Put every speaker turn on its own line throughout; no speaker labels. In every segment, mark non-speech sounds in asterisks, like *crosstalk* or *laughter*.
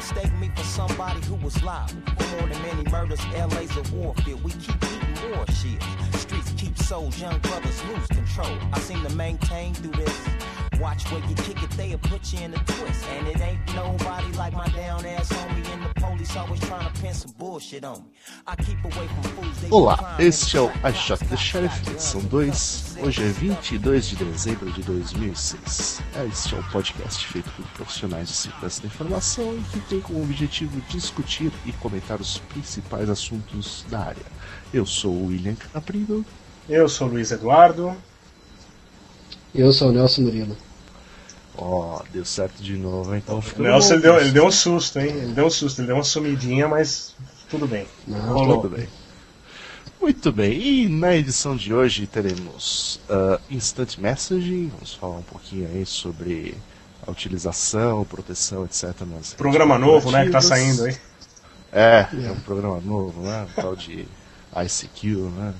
mistake me for somebody who was live. More than many murders, LA's a warfield. We keep eating war shit. Streets keep souls, young brothers lose control. I seem to maintain through this. Watch where you kick it, they'll put you in a twist. And it ain't nobody like my down ass homie in the
Olá, este é o I Shot the Sheriff, edição 2. Hoje é 22 de dezembro de 2006. Este é um podcast feito por profissionais de segurança da informação e que tem como objetivo discutir e comentar os principais assuntos da área. Eu sou o William Caprido.
Eu sou o Luiz Eduardo.
Eu sou o Nelson Murilo.
Ó, oh, deu certo de novo, então
O Nelson ele deu, ele deu um susto, hein? Ele deu um susto, ele deu uma sumidinha, mas tudo bem.
Não, Rolou. Tudo bem. Muito bem, e na edição de hoje teremos uh, Instant Messaging, vamos falar um pouquinho aí sobre a utilização, proteção, etc. Nas
programa novo, né, que tá saindo aí.
É, é um programa novo, né, um tal de ICQ, né.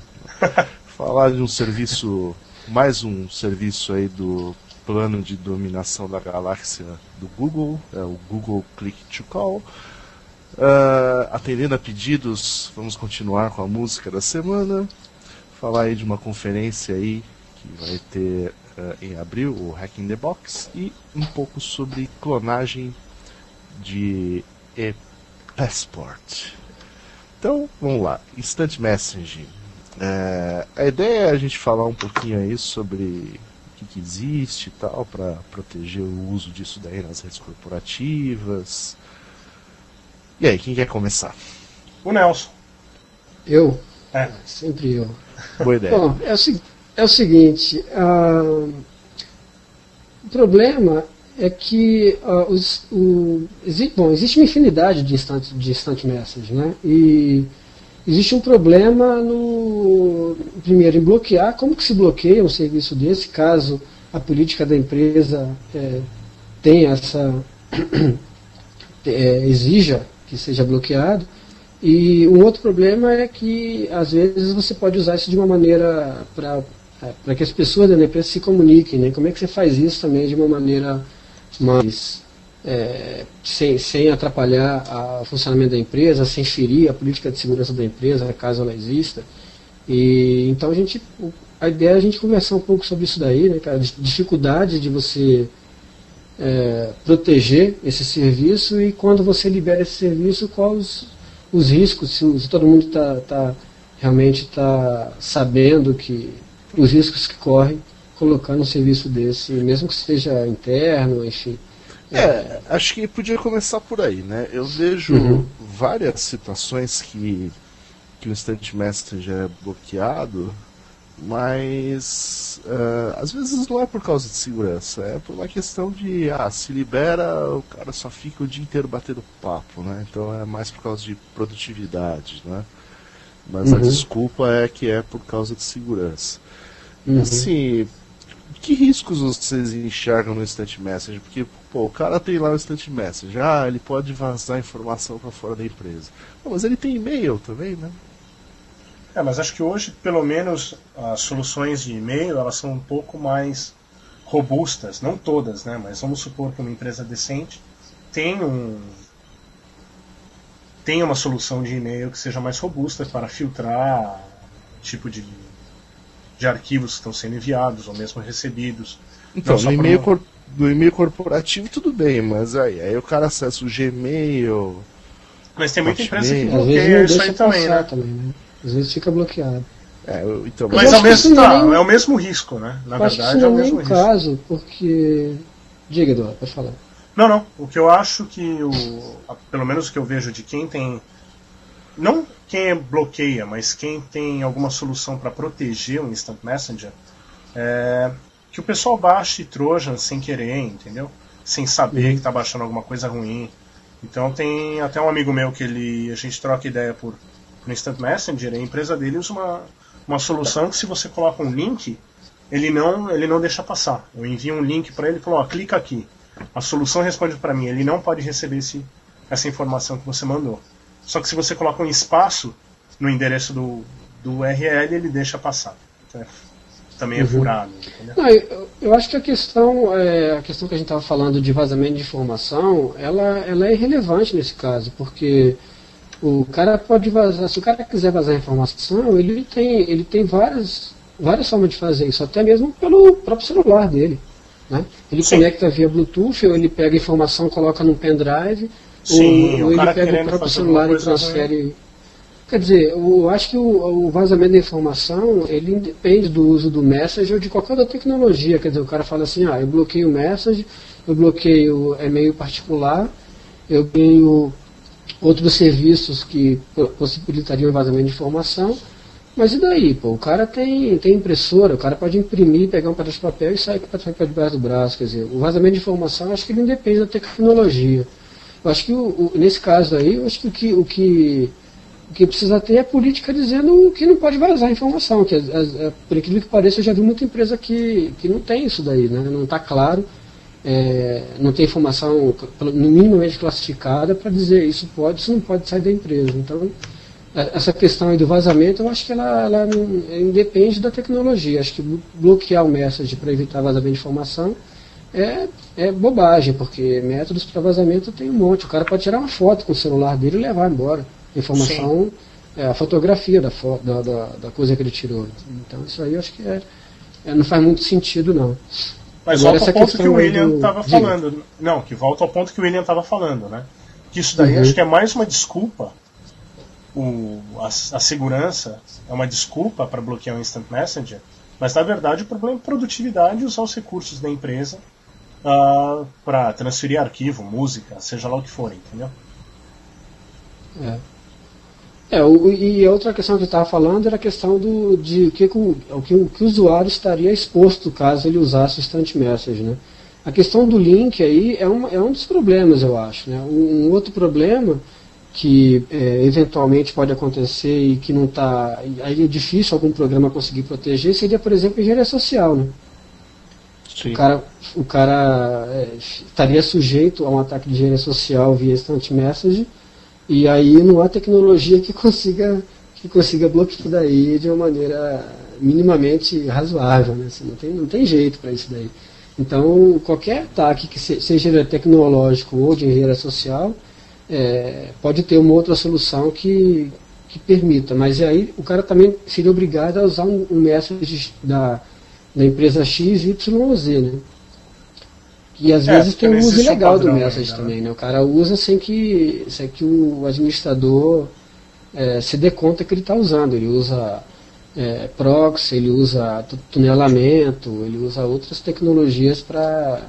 falar de um serviço, mais um serviço aí do plano de dominação da galáxia do Google, é o Google Click to Call. Uh, atendendo a pedidos, vamos continuar com a música da semana. Falar aí de uma conferência aí que vai ter uh, em abril, o Hacking the Box, e um pouco sobre clonagem de e-passport. Então, vamos lá. Instant Messaging. Uh, a ideia é a gente falar um pouquinho aí sobre que, que existe e tal, para proteger o uso disso daí nas redes corporativas, e aí, quem quer começar?
O Nelson.
Eu?
É.
Sempre eu.
Boa ideia.
Bom, é o, é o seguinte: uh, o problema é que uh, os, o, existe, bom, existe uma infinidade de instant, de instant message, né? E existe um problema no primeiro em bloquear. Como que se bloqueia um serviço desse caso a política da empresa é, essa *clears throat* é, exija que seja bloqueado. E um outro problema é que, às vezes, você pode usar isso de uma maneira para para que as pessoas da empresa se comuniquem. Né? Como é que você faz isso também de uma maneira mais. É, sem, sem atrapalhar o funcionamento da empresa, sem ferir a política de segurança da empresa, caso ela exista. E, então a gente. A ideia é a gente conversar um pouco sobre isso daí, né, cara? Dificuldade de você é, proteger esse serviço e quando você libera esse serviço, quais os, os riscos, se, se, todo mundo está tá, realmente está sabendo que os riscos que correm colocando um serviço desse, mesmo que seja interno, enfim.
É, acho que podia começar por aí, né? Eu vejo uhum. várias situações que, que o Instant Messenger é bloqueado mas uh, às vezes não é por causa de segurança, é por uma questão de ah, se libera, o cara só fica o dia inteiro batendo papo, né? Então é mais por causa de produtividade, né? Mas uhum. a desculpa é que é por causa de segurança. Uhum. Assim, que riscos vocês enxergam no Instant Message? Porque, pô, o cara tem lá o Instant Message, ah, ele pode vazar informação para fora da empresa. mas ele tem e-mail também, né?
É, mas acho que hoje, pelo menos, as soluções de e-mail elas são um pouco mais robustas, não todas, né? Mas vamos supor que uma empresa decente tem um tem uma solução de e-mail que seja mais robusta para filtrar tipo de, de arquivos que estão sendo enviados ou mesmo recebidos.
Então, no e-mail, cor, no e-mail corporativo tudo bem, mas aí, aí o cara acessa o Gmail.
Mas tem muita empresa que bloqueia isso aí também, né? também, né?
Às vezes fica bloqueado.
É, então,
mas ao mesmo, tá, nem... é o mesmo risco, né? Na verdade, é o mesmo risco.
caso, porque. Diga, Eduardo, pode falar.
Não, não. O que eu acho que o. Pelo menos o que eu vejo de quem tem. Não quem bloqueia, mas quem tem alguma solução para proteger o Instant Messenger, é que o pessoal baixe Trojan sem querer, entendeu? Sem saber uhum. que está baixando alguma coisa ruim. Então tem até um amigo meu que ele a gente troca ideia por no Instant Messenger, a empresa dele usa uma, uma solução que se você coloca um link, ele não, ele não deixa passar. Eu envio um link para ele e falo, ó, clica aqui. A solução responde para mim, ele não pode receber esse, essa informação que você mandou. Só que se você coloca um espaço no endereço do, do URL, ele deixa passar. É, também é uhum. furado.
Não, eu, eu, acho que a questão, é, a questão que a gente estava falando de vazamento de informação, ela, ela é irrelevante nesse caso, porque o cara pode vazar, se o cara quiser vazar informação, ele tem, ele tem várias, várias formas de fazer isso, até mesmo pelo próprio celular dele. Né? Ele Sim. conecta via Bluetooth, ou ele pega informação, coloca num pendrive, Sim, ou, ele pega o próprio celular e transfere. Ruim. Quer dizer, eu acho que o, o, vazamento da informação, ele depende do uso do message ou de qualquer outra tecnologia. Quer dizer, o cara fala assim, ah, eu bloqueio o message, eu bloqueio e-mail particular, eu tenho outros serviços que possibilitariam o vazamento de informação, mas e daí? Pô? O cara tem, tem impressora, o cara pode imprimir, pegar um pedaço de papel e sair com o papel debaixo do braço. Quer dizer, o vazamento de informação, acho que ele depende da tecnologia. Eu acho que o, o, nesse caso aí, eu acho que o que, o que o que precisa ter é política dizendo que não pode vazar informação. Que, é, por aquilo que pareça, eu já vi muita empresa que, que não tem isso daí, né? não está claro, é, não tem informação minimamente classificada para dizer isso pode, isso não pode sair da empresa. Então, é, essa questão do vazamento, eu acho que ela, ela independe da tecnologia. Acho que bloquear o message para evitar vazamento de informação é, é bobagem, porque métodos para vazamento tem um monte. O cara pode tirar uma foto com o celular dele e levar embora informação, é, a fotografia da, fo da, da, da, coisa que ele tirou. Então isso aí eu acho que é, é não faz muito sentido não.
Mas Agora, volta ao ponto que o William estava falando. Não, que volta ao ponto que o William estava falando, né? Que isso daí uhum. acho que é mais uma desculpa. O, a, a segurança é uma desculpa para bloquear o Instant Messenger, mas na verdade o problema é produtividade usar os recursos da empresa uh, ah, para transferir arquivo, música, seja lá o que for, entendeu?
É. É, o, e outra questão que eu estava falando era a questão do, de que, o, que, o, que o usuário estaria exposto caso ele usasse o Instant Message. Né? A questão do link aí é, uma, é um dos problemas, eu acho. Né? Um, um outro problema que é, eventualmente pode acontecer e que não está. Aí é difícil algum programa conseguir proteger seria, por exemplo, engenharia social. Né? O cara, o cara é, estaria sujeito a um ataque de engenharia social via Instant Message e aí não há tecnologia que consiga, que consiga bloquear isso daí de uma maneira minimamente razoável. Né? Assim, não, tem, não tem jeito para isso daí. Então, qualquer ataque que seja tecnológico ou de engenharia social, é, pode ter uma outra solução que, que permita. Mas aí o cara também seria obrigado a usar um, um message da, da empresa X, Y ou Z. Né? E às é, vezes tem um uso ilegal do message ainda, né? também, né? O cara usa sem que, sem que o administrador é, se dê conta que ele está usando. Ele usa é, proxy, ele usa tunelamento, ele usa outras tecnologias para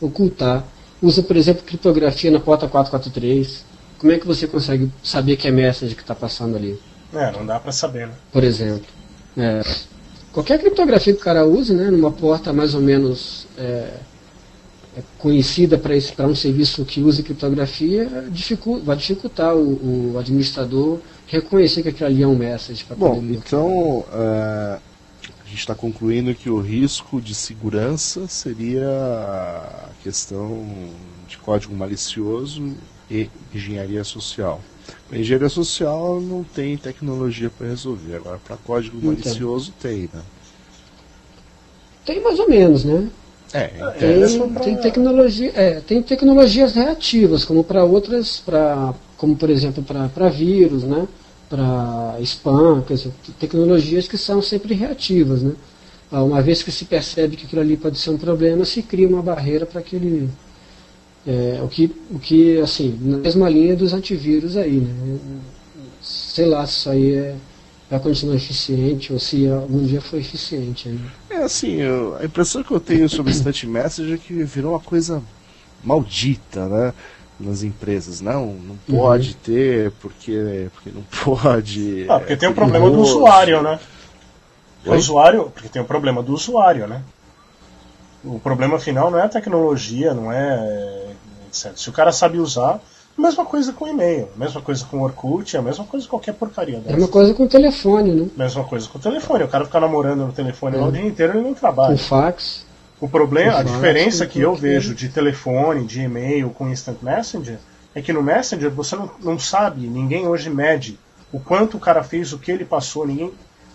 ocultar. Usa, por exemplo, criptografia na porta 443. Como é que você consegue saber que é message que está passando ali?
É, não dá para saber, né?
Por exemplo. É, qualquer criptografia que o cara use, né, numa porta mais ou menos é, é conhecida para um serviço que use criptografia, dificu vai dificultar o, o, administrador reconhecer que aquilo ali é um message.
Bom, poder então uh, a gente está concluindo que o risco de segurança seria a questão de código malicioso e engenharia social. A engenharia social não tem tecnologia para resolver, agora para código então. malicioso tem, né?
Tem mais ou menos, né? É, tem, tem, tecnologia, é, tem tecnologias reativas, como para outras, pra, como por exemplo para vírus, né? para spam, dizer, tecnologias que são sempre reativas. Né? Ah, uma vez que se percebe que aquilo ali pode ser um problema, se cria uma barreira para aquele. É, o, que, o que, assim, na mesma linha dos antivírus aí. Né? Sei lá se isso aí é vai continuar eficiente ou se algum dia foi eficiente ainda.
É assim, eu, a impressão que eu tenho sobre o Instant Message é que virou uma coisa maldita, né? Nas empresas. Não, não pode uhum. ter, porque, porque não pode.
Ah, porque tem o um problema do usuário, né? O usuário, porque tem o um problema do usuário, né? O problema final não é a tecnologia, não é. Etc. Se o cara sabe usar, Mesma coisa com e-mail, mesma coisa com Orkut, a mesma coisa com qualquer porcaria dessa.
Mesma coisa com o telefone, né?
Mesma coisa com o telefone. O cara fica namorando no telefone é. o dia inteiro ele não trabalha.
Com fax.
O problema, a diferença que eu vejo de telefone, de e-mail com Instant Messenger é que no Messenger você não, não sabe, ninguém hoje mede o quanto o cara fez, o que ele passou, ninguém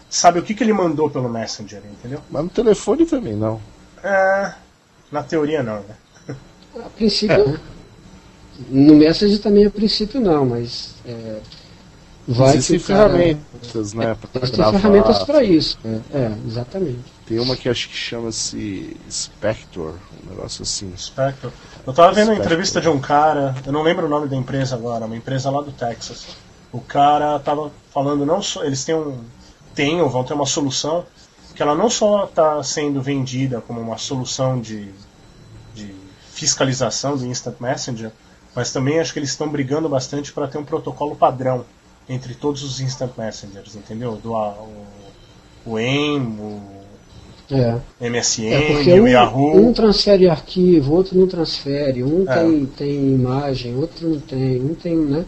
sabe o que, que ele mandou pelo Messenger, entendeu?
Mas no telefone também não.
É, na teoria não, né?
A princípio, é. no Messenger também a princípio não, mas é,
vai Existem cara... ferramentas, né?
Pra Existem gravar. ferramentas para isso. É, é, exatamente.
Tem uma que acho que chama-se Spector, um negócio assim.
Spector. Eu tava vendo Spector. a entrevista de um cara, eu não lembro o nome da empresa agora, uma empresa lá do Texas. O cara tava falando não só. Eles têm um. Têm ou vão ter uma solução que ela não só está sendo vendida como uma solução de fiscalização do Instant Messenger, mas também acho que eles estão brigando bastante para ter um protocolo padrão entre todos os Instant Messengers, entendeu? Do, o, o AIM, o é. MSN, é
o
um, Yahoo.
Um transfere arquivo, outro não transfere, um é. tem, tem imagem, outro não tem, um tem, né?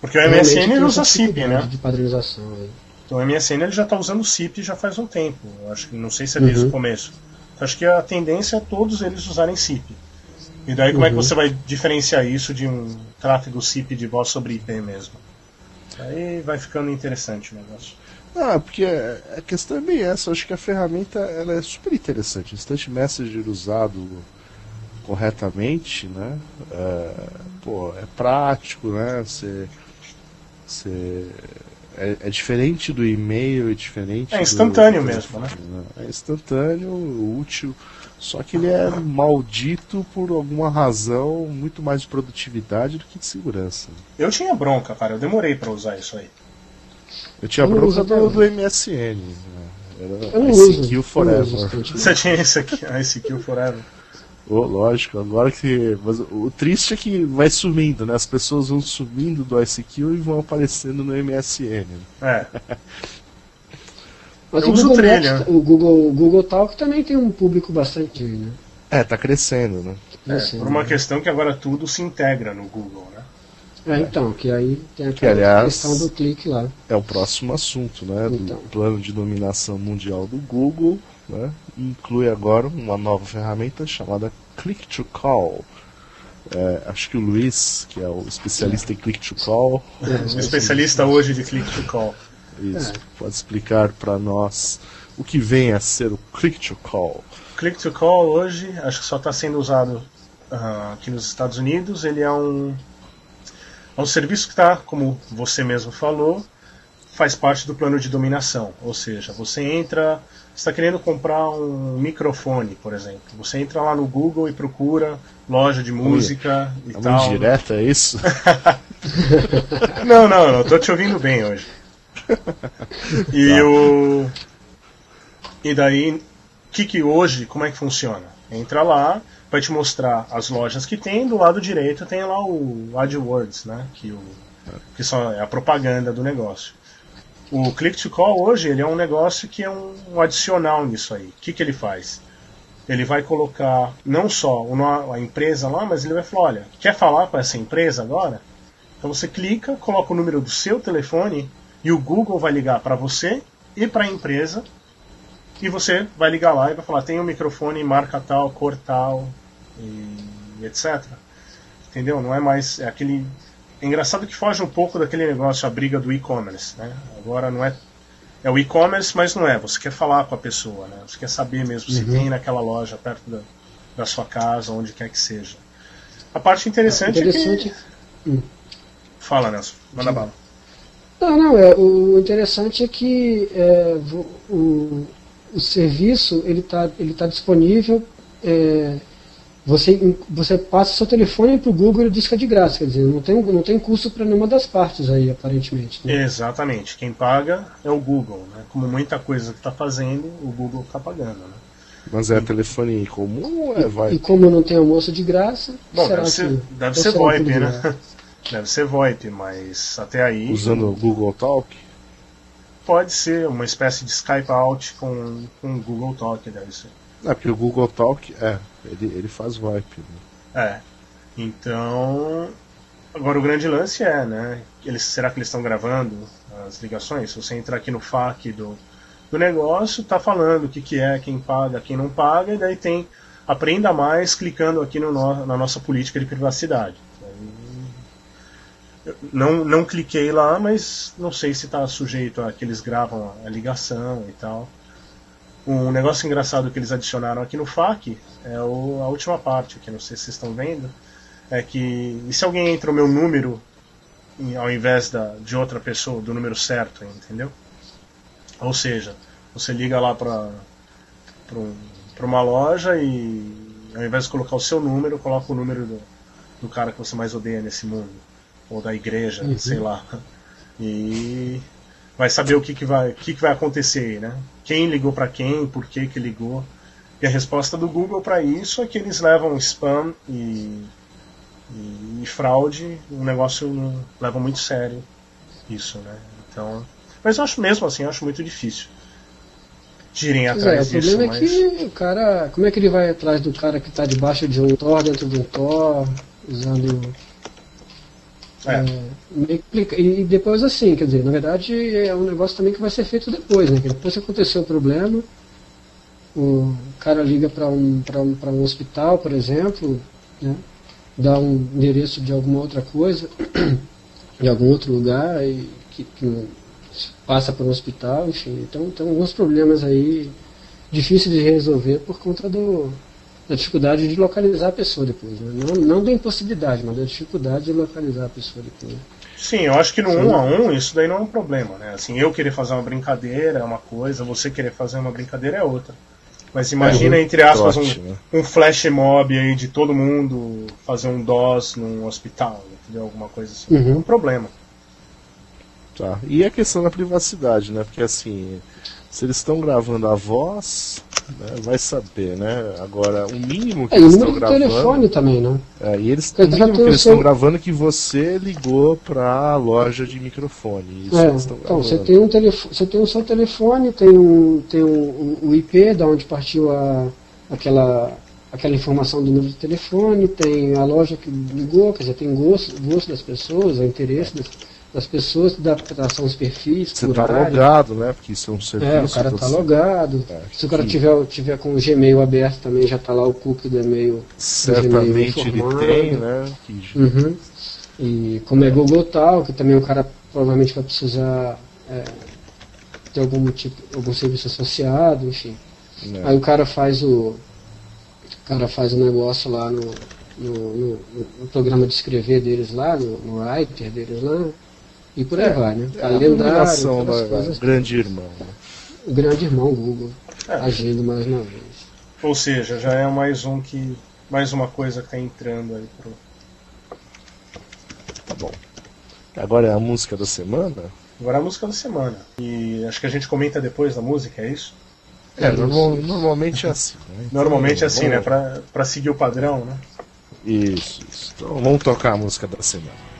Porque o MSN usa SIP, né?
De padronização aí.
Então o MSN ele já está usando SIP já faz um tempo. acho que não sei se é desde uhum. o começo. Então, acho que a tendência é todos eles usarem SIP. E daí como uhum. é que uhum. você vai diferenciar isso de um tráfego SIP de voz sobre IP mesmo? Aí vai ficando interessante o negócio.
Ah, porque a questão é bem essa. Eu acho que a ferramenta ela é super interessante. Instant Messenger usado corretamente, né? É, pô, é prático, né? Você, você é, é, diferente do e-mail, é diferente.
É instantâneo do, mesmo, né?
É instantâneo, útil. Só que ele é maldito por alguma razão muito mais de produtividade do que de segurança.
Eu tinha bronca, cara. Eu demorei para usar isso aí.
Eu tinha eu bronca do, do, MSN. Né?
Era eu ICQ
Forever.
Você tinha esse aqui, ICQ Forever.
Oh, lógico, agora que. Mas o triste é que vai sumindo, né? As pessoas vão sumindo do ICQ e vão aparecendo no MSN.
É. *laughs*
Mas o Google, Maps, o, Google, o Google Talk também tem um público bastante, né?
É, tá crescendo, né?
É, por uma questão que agora tudo se integra no Google, né?
É, então, que aí tem aquela que, aliás, questão do clique lá.
É o próximo assunto, né? Então. Do plano de dominação mundial do Google né? inclui agora uma nova ferramenta chamada Click to Call. É, acho que o Luiz, que é o especialista em Click to Call.
É, especialista hoje de Click to Call.
Isso, é. pode explicar para nós o que vem a ser o Click to Call.
Click to Call hoje, acho que só está sendo usado uh, aqui nos Estados Unidos. Ele é um, é um serviço que está, como você mesmo falou, faz parte do plano de dominação. Ou seja, você entra está querendo comprar um microfone, por exemplo. Você entra lá no Google e procura loja de música Ui, e é tal.
direta, é isso? *laughs*
não, não, não, tô te ouvindo bem hoje. *laughs* E tá. o e daí que que hoje, como é que funciona? Entra lá, vai te mostrar as lojas que tem, do lado direito tem lá o AdWords, né, que o que só é a propaganda do negócio. O Click to Call hoje ele é um negócio que é um, um adicional nisso aí. O que, que ele faz? Ele vai colocar não só a empresa lá, mas ele vai falar: olha, quer falar com essa empresa agora? Então você clica, coloca o número do seu telefone e o Google vai ligar para você e para a empresa e você vai ligar lá e vai falar: tem um microfone marca tal, cor tal e etc. Entendeu? Não é mais é aquele é engraçado que foge um pouco daquele negócio, a briga do e-commerce. Né? Agora não é. É o e-commerce, mas não é. Você quer falar com a pessoa, né? Você quer saber mesmo se uhum. tem naquela loja perto da, da sua casa, onde quer que seja. A parte interessante, é, interessante... é que. Hum. Fala, Nelson. Manda bala.
Não, não, é, o interessante é que é, o, o serviço ele está ele tá disponível é, você, você passa seu telefone para o Google e diz que é de graça, quer dizer, não tem, não tem custo para nenhuma das partes aí, aparentemente.
Né? Exatamente, quem paga é o Google, né? Como muita coisa que está fazendo, o Google está pagando, né?
Mas é e, telefone comum ou é
VoIP? E como não tem almoço de graça,
Bom, deve ser, que, deve ser VoIP, né? Deve ser VoIP, mas até aí...
Usando o Google Talk?
Pode ser, uma espécie de Skype Out com, com Google Talk, deve ser.
É, porque o Google Talk, é, ele, ele faz VoIP. Né?
É. Então, Agora o grande lance é, né? Eles, será que eles estão gravando as ligações? Se você entrar aqui no FAQ do, do negócio, tá falando o que, que é, quem paga, quem não paga, e daí tem aprenda mais clicando aqui no, na nossa política de privacidade. Não, não cliquei lá, mas não sei se está sujeito a que eles gravam a ligação e tal. Um negócio engraçado que eles adicionaram aqui no FAQ é o, a última parte, que não sei se vocês estão vendo, é que e se alguém entra o meu número ao invés da, de outra pessoa, do número certo, entendeu? Ou seja, você liga lá para um, uma loja e ao invés de colocar o seu número, coloca o número do, do cara que você mais odeia nesse mundo ou da igreja, uhum. sei lá. E vai saber o que, que, vai, que, que vai acontecer aí, né? Quem ligou para quem, por que, que ligou. E a resposta do Google para isso é que eles levam spam e, e, e fraude, um negócio leva muito sério isso, né? Então, mas eu acho mesmo assim, eu acho muito difícil tirem atrás
é,
disso.
O problema mas... é que o cara. Como é que ele vai atrás do cara que está debaixo de um Tor, dentro de um Tor, usando é. É, e depois assim, quer dizer, na verdade é um negócio também que vai ser feito depois, né? Depois que aconteceu o problema, o cara liga para um, um, um hospital, por exemplo, né? dá um endereço de alguma outra coisa, *clears throat* de algum outro lugar, e que, que passa para um hospital, enfim. Então tem alguns problemas aí difíceis de resolver por conta do, da dificuldade de localizar a pessoa depois. Né? Não, não da impossibilidade, mas da dificuldade de localizar a pessoa depois.
Sim, eu acho que no Sim. um a um isso daí não é um problema, né? Assim, eu querer fazer uma brincadeira é uma coisa, você querer fazer uma brincadeira é outra. Mas imagina, é, entre aspas, um, né? um, flash mob aí de todo mundo fazer um DOS num hospital, entendeu? Alguma coisa assim. Uhum. É um problema.
Tá. E a questão da privacidade, né? Porque assim, se eles estão gravando a voz, né, vai saber, né? Agora, o mínimo que
é,
eles
estão gravando. telefone também, né?
É, e eles, o mínimo que eles estão seu... gravando é que você ligou para a loja de microfone. Isso
é, então, você tem, um telefone, você tem o seu telefone, tem um, tem um, um IP da onde partiu a, aquela, aquela informação do número de telefone, tem a loja que ligou, quer dizer, tem gosto, gosto das pessoas, o interesse das pessoas das pessoas, da adaptação dos perfis.
Você está logado, né? Porque isso é um serviço.
É, o cara está logado. É, Se o cara tiver, tiver com o Gmail aberto também, já está lá o cookie do e-mail.
Certamente ele tem, né?
Uhum. E como é Google tal, que também o cara provavelmente vai precisar é, ter algum tipo, algum serviço associado, enfim. É. Aí o cara faz o. O cara faz o negócio lá no, no, no, no, programa de escrever deles lá, no, no writer deles lá, e por aí é, vai, né?
É Calendário, da coisas. Grande irmão. Né?
O grande irmão Google é. agindo mais uma vez.
Ou seja, já é mais um que. mais uma coisa que está entrando aí pro.
Tá bom. Agora é a música da semana?
Agora é a música da semana. E acho que a gente comenta depois da música, é isso?
É, normal, normalmente é assim.
Né? Então, *laughs* normalmente é assim, né? Pra, pra seguir o padrão, né?
Isso, isso. Então vamos tocar a música da semana.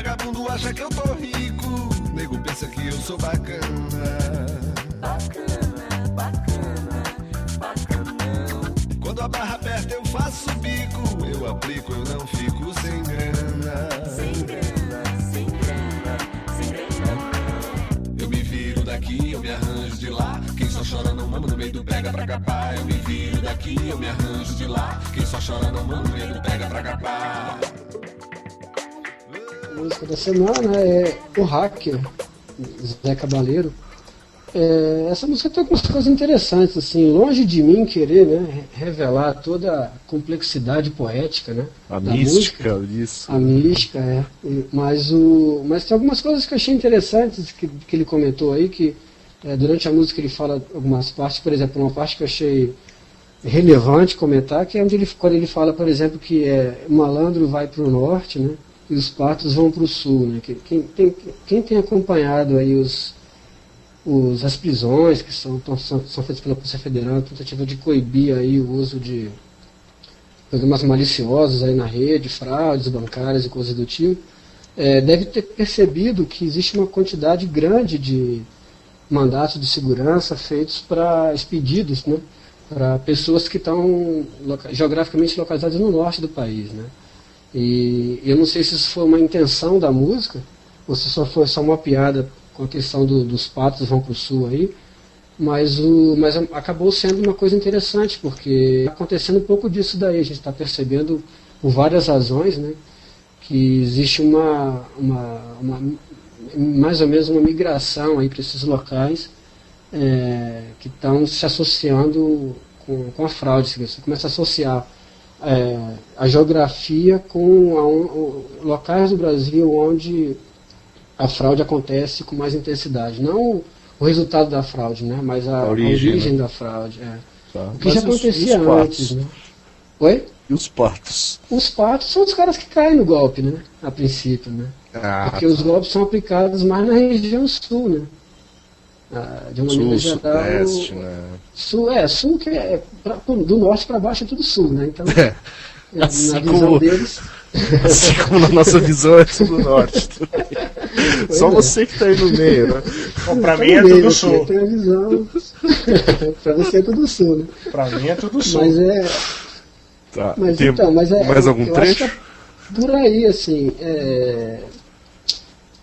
Vagabundo acha que eu tô rico, nego pensa que eu sou bacana. Bacana, bacana, bacanão. Quando a barra aperta eu faço bico, eu aplico, eu não fico sem grana.
Sem grana, sem grana, sem grana.
Eu me viro daqui, eu me arranjo de lá. Quem só chora não mama no meio do pega pra capar. Eu me viro daqui, eu me arranjo de lá. Quem só chora não mama no meio do pega pra capar.
Música da semana é O Hacker, Zé Cabaleiro. É, essa música tem algumas coisas interessantes, assim, longe de mim querer né, revelar toda a complexidade poética né,
A
da
mística
música.
disso.
A mística, é. Mas, o, mas tem algumas coisas que eu achei interessantes que, que ele comentou aí, que é, durante a música ele fala algumas partes, por exemplo, uma parte que eu achei relevante comentar, que é onde ele, quando ele fala, por exemplo, que é, o malandro vai para o norte, né, e os patos vão para o sul. Né, que, quem, tem, quem tem acompanhado aí os, os, as prisões que são, são, são feitas pela Polícia Federal, a tentativa de coibir aí o uso de programas maliciosos aí na rede, fraudes bancárias e coisas do tipo, é, deve ter percebido que existe uma quantidade grande de mandatos de segurança feitos para expedidos, né, para pessoas que estão loca- geograficamente localizadas no norte do país, né. E eu não sei se isso foi uma intenção da música ou se só foi só uma piada com a questão do- dos patos vão para o sul aí, mas, o, mas acabou sendo uma coisa interessante, porque está acontecendo um pouco disso daí. A gente está percebendo, por várias razões, né, que existe uma, uma, uma- mais ou menos uma migração aí para esses locais é, que estão se associando com, com a fraude. Você começa a associar é, a geografia com a, o- locais do Brasil onde a fraude acontece com mais intensidade. Não o resultado da fraude, né? mas a,
A
a
origem,
origem,
né?
da fraude. é.
Tá.
O que
Mas
já
os-
acontecia
os patos?
antes. Né? Oi?
E os patos?
Os patos são os caras que caem no golpe, né? A princípio, né?
Ah,
Porque os golpes são aplicados mais na região sul, né? Ah, de uma maneira
sul,
geral.
sudeste, né?
Sul, é, sul que é pra- do norte para baixo é tudo sul, né? Então, *laughs*
É,
na
assim
visão
como-
deles. *laughs*
assim como na nossa visão é tudo norte. também. Só
é.
você que tá aí no meio, né?
Bom, pra
Tá
mim é
meio
tudo sul.
Tem a visão. *laughs* pra você é tudo sul, né?
Pra mim é tudo sul.
Mas é.
Tá.
Mas
Tem
então, mas é.
mais algum trecho?
é por aí, assim. é,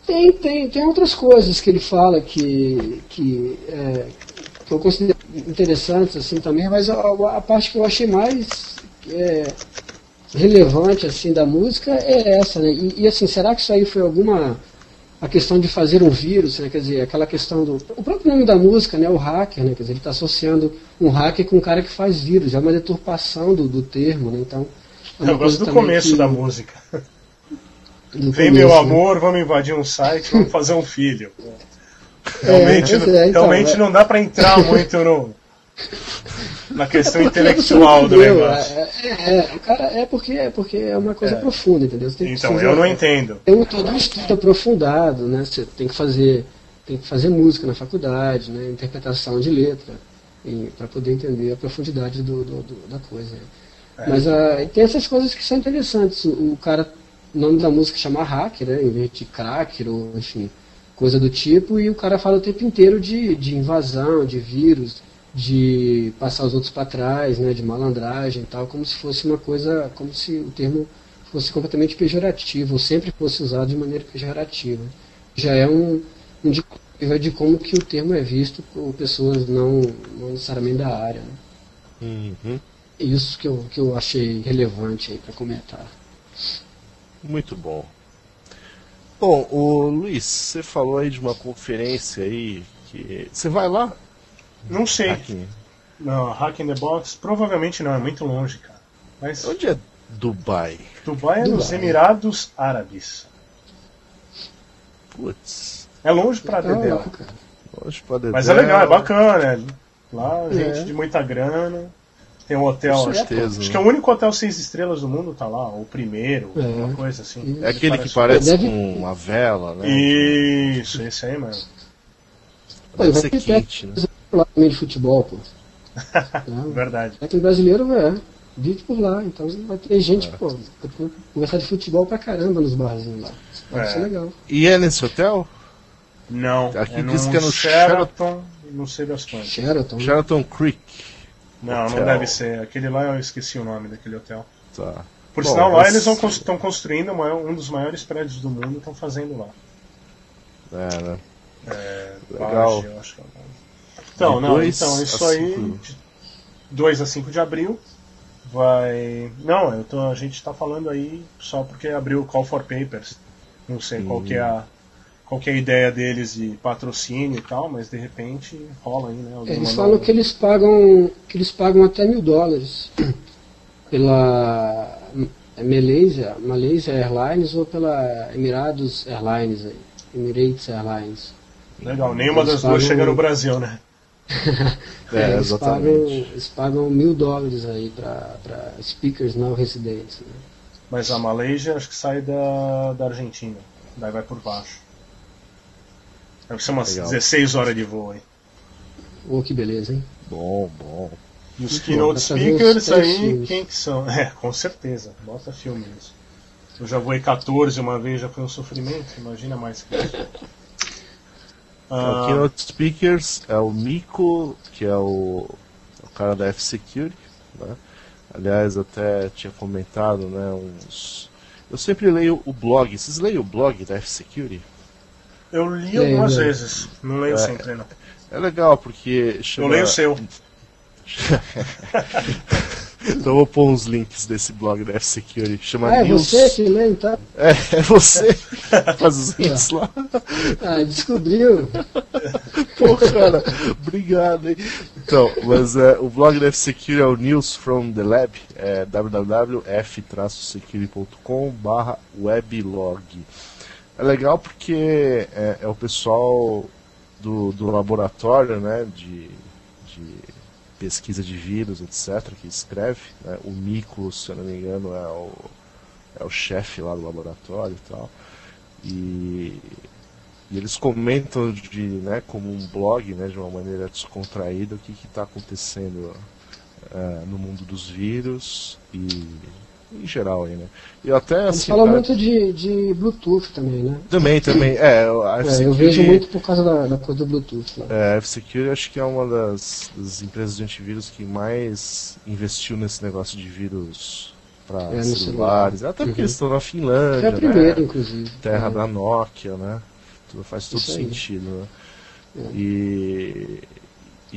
Tem, tem, tem outras coisas que ele fala que, que, é, que eu considero interessantes assim também, mas a, a parte que eu achei mais é, relevante assim da música é essa, né? E, e, assim, será que isso aí foi alguma a questão de fazer um vírus, né? Quer dizer, aquela questão do o próprio nome da música, né? O hacker, né? Quer dizer, ele está associando um hacker com um cara que faz vírus, é uma deturpação do, do termo, né? Então é
Eu gosto do começo
que-
da música. *laughs* Vem
começo,
meu
né?
amor, vamos invadir um site, vamos fazer um filho. *laughs* Realmente,
pois
não-
é, então,
realmente
é.
não dá pra entrar muito no, na questão intelectual do negócio.
É, é, é, cara, é porque é porque é uma coisa
É.
profunda, entendeu?
Então,
fazer-
eu não entendo.
Tem um, todo um estudo aprofundado, né? Você tem que fazer, tem que fazer música na faculdade, né? Interpretação de letra, para poder entender a profundidade do, do- do- da coisa. né?
É.
Mas ah, tem essas coisas que são interessantes. O, o cara, o nome da música chama hacker, né? Em vez de cracker ou enfim, coisa do tipo, e o cara fala o tempo inteiro de, de invasão, de vírus, de passar os outros para trás, né? De malandragem e tal, como se fosse uma coisa, como se o termo fosse completamente pejorativo, ou sempre fosse usado de maneira pejorativa. Já é um, um indicativo de como que o termo é visto por pessoas não, não necessariamente da área. Né?
Uhum.
Isso que eu, que eu achei relevante aí para comentar.
Muito bom. Bom, o Luiz, você falou aí de uma conferência aí que. Você vai lá?
Não sei. Não, Hack in the Box, provavelmente não, é muito longe, cara. Mas
Onde é Dubai?
Dubai é nos
Dubai.
Emirados Árabes.
Putz,
É longe pra Dedéu.
cara.
hoje pode
Mas é legal, é bacana. é. Lá, gente
É.
de muita grana. Tem um hotel,
Com
acho,
certeza,
acho
né?
que é o único hotel seis estrelas do mundo, tá lá, ou o primeiro,
É.
uma coisa assim.
É aquele que
Parece-
parece
Deve-
com uma vela, né?
Isso, esse aí mesmo.
Pô,
Deve
vai
ser quente, né?
lá também de futebol, pô. Não, *laughs*
Verdade.
é que o brasileiro é, vive por lá, então vai ter gente, pô, vai conversar de futebol pra caramba nos barzinhos lá. Pode
É.
ser legal.
E é nesse hotel?
Não,
Aqui
é
diz que é no
Sheraton, não sei das quantas.
Sheraton.
Sheraton Creek.
Não,
Hotel.
não deve ser. Aquele lá eu esqueci o nome daquele hotel.
Tá.
Por
Bom,
sinal, lá
mas-
eles estão construindo maior- um dos maiores prédios do mundo, estão fazendo lá.
É, né?
É,
Legal.
Bage, eu acho que é o nome. Então,
De
não,
dois
então isso aí.
cinco.
de 2 a 5 de abril. Vai. Não, eu tô, a gente tá falando aí só porque abriu o Call for Papers. Não sei qual que é a. Qual que é a ideia deles de patrocínio e tal, mas de repente rola aí, né?
Eles falam
um-
que eles pagam que eles pagam até mil dólares *clears throat* pela Malaysia, Malaysia Airlines ou pela Emirados Airlines, aí, Emirates Airlines.
Legal, nenhuma
Eles
das duas
pagam-
chega no Brasil, né? *laughs*
É,
eles, pagam,
exatamente.
eles pagam mil dólares aí para speakers não residentes. Né?
Mas a Malaysia acho que sai da, da Argentina. Daí vai por baixo. Deve ser umas
Legal.
16 horas de voo aí.
Oh, que beleza, hein?
Bom, bom.
E os keynote speakers aí,
filmes.
quem que são? *laughs* É, com certeza. Bota filme nisso. Eu já voei 14 uma vez, já foi um sofrimento. Imagina mais que isso. Ah, *laughs*
o Keynote Speakers é o Mico, que é o, o cara da F-Security, né? Aliás, até tinha comentado, né, uns... Eu sempre leio o blog. Vocês leem o blog da F-Security?
Eu li
Leio,
algumas
leio.
vezes. Não leio
É.
sempre, não.
É legal, porque...
Eu
chama-
leio o seu. *laughs*
então eu vou pôr uns links desse blog da F-Security. Chama
Ah, é
News...
você que lê, então?
É, é você que faz os links *laughs* lá.
Ah, descobriu. *laughs*
Pô, cara, obrigado, hein? Então, mas é, o blog da F-Security é o News from the Lab, é www.f-security.com barra weblog. É legal porque é, é o pessoal do, do laboratório, né, de, de pesquisa de vírus, etc., que escreve. né? O Mico, se eu não me engano, é o, é o chefe lá do laboratório e tal. E, e eles comentam de, né, como um blog, né, de uma maneira descontraída, o que está acontecendo eh, no mundo dos vírus e em geral aí, né? E até
Eles
assim,
falam
tá-
muito de, de Bluetooth também, né?
também, também, é, a
É, eu vejo muito por causa da, da coisa do Bluetooth lá.
é, a F-Security acho que é uma das, das empresas de antivírus que mais investiu nesse negócio de vírus para
É,
celulares,
celular.
até porque
Uhum.
eles estão na Finlândia,
a primeira,
né?
inclusive.
terra
É.
da Nokia, né? Tudo faz todo
Isso
sentido, né?
É.
E,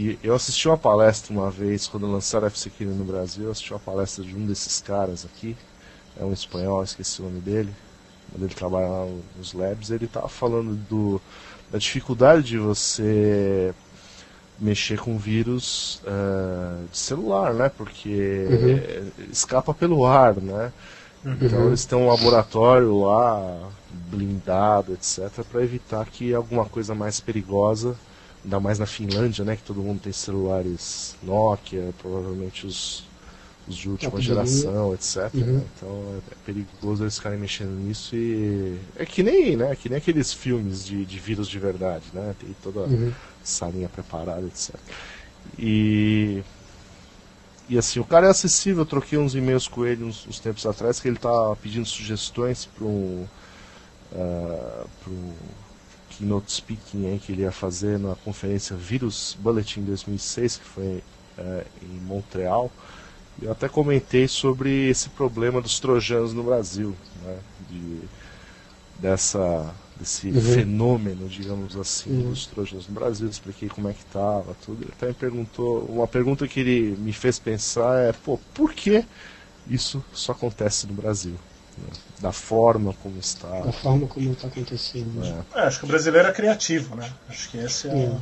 e eu assisti uma palestra uma vez, quando lançaram a F-Security no Brasil, eu assisti uma palestra de um desses caras aqui, é um espanhol, esqueci o nome dele, mas ele trabalha lá nos labs, ele tava falando do, da dificuldade de você mexer com vírus eh, de celular, né? Porque escapa pelo ar, né? Então
Uhum.
eles têm um laboratório lá, blindado, etc, para evitar que alguma coisa mais perigosa, ainda mais na Finlândia, né, que todo mundo tem celulares Nokia, provavelmente os, os de última geração, etc.
Uhum.
né? Então é perigoso eles ficarem mexendo nisso e é que nem, né, que nem aqueles filmes de, de vírus de verdade, né? Tem toda
Uhum.
salinha preparada, etc. E e assim, o cara é acessível, eu troquei uns e-mails com ele uns, uns tempos atrás, que ele tá pedindo sugestões para um, ah, pra um keynote speaking aí que ele ia fazer na conferência Virus Bulletin 2006, que foi eh, em Montreal. E eu até comentei sobre esse problema dos trojanos no Brasil, né? De, dessa, desse
Uhum.
fenômeno, digamos assim,
Uhum.
dos trojanos no Brasil. Expliquei como é que tava, tudo. Ele até me perguntou, uma pergunta que ele me fez pensar é, pô, por que isso só acontece no Brasil? Da forma como está.
Da forma como está acontecendo.
É.
É, acho que o brasileiro é criativo, né? Acho que esse é.
Sim.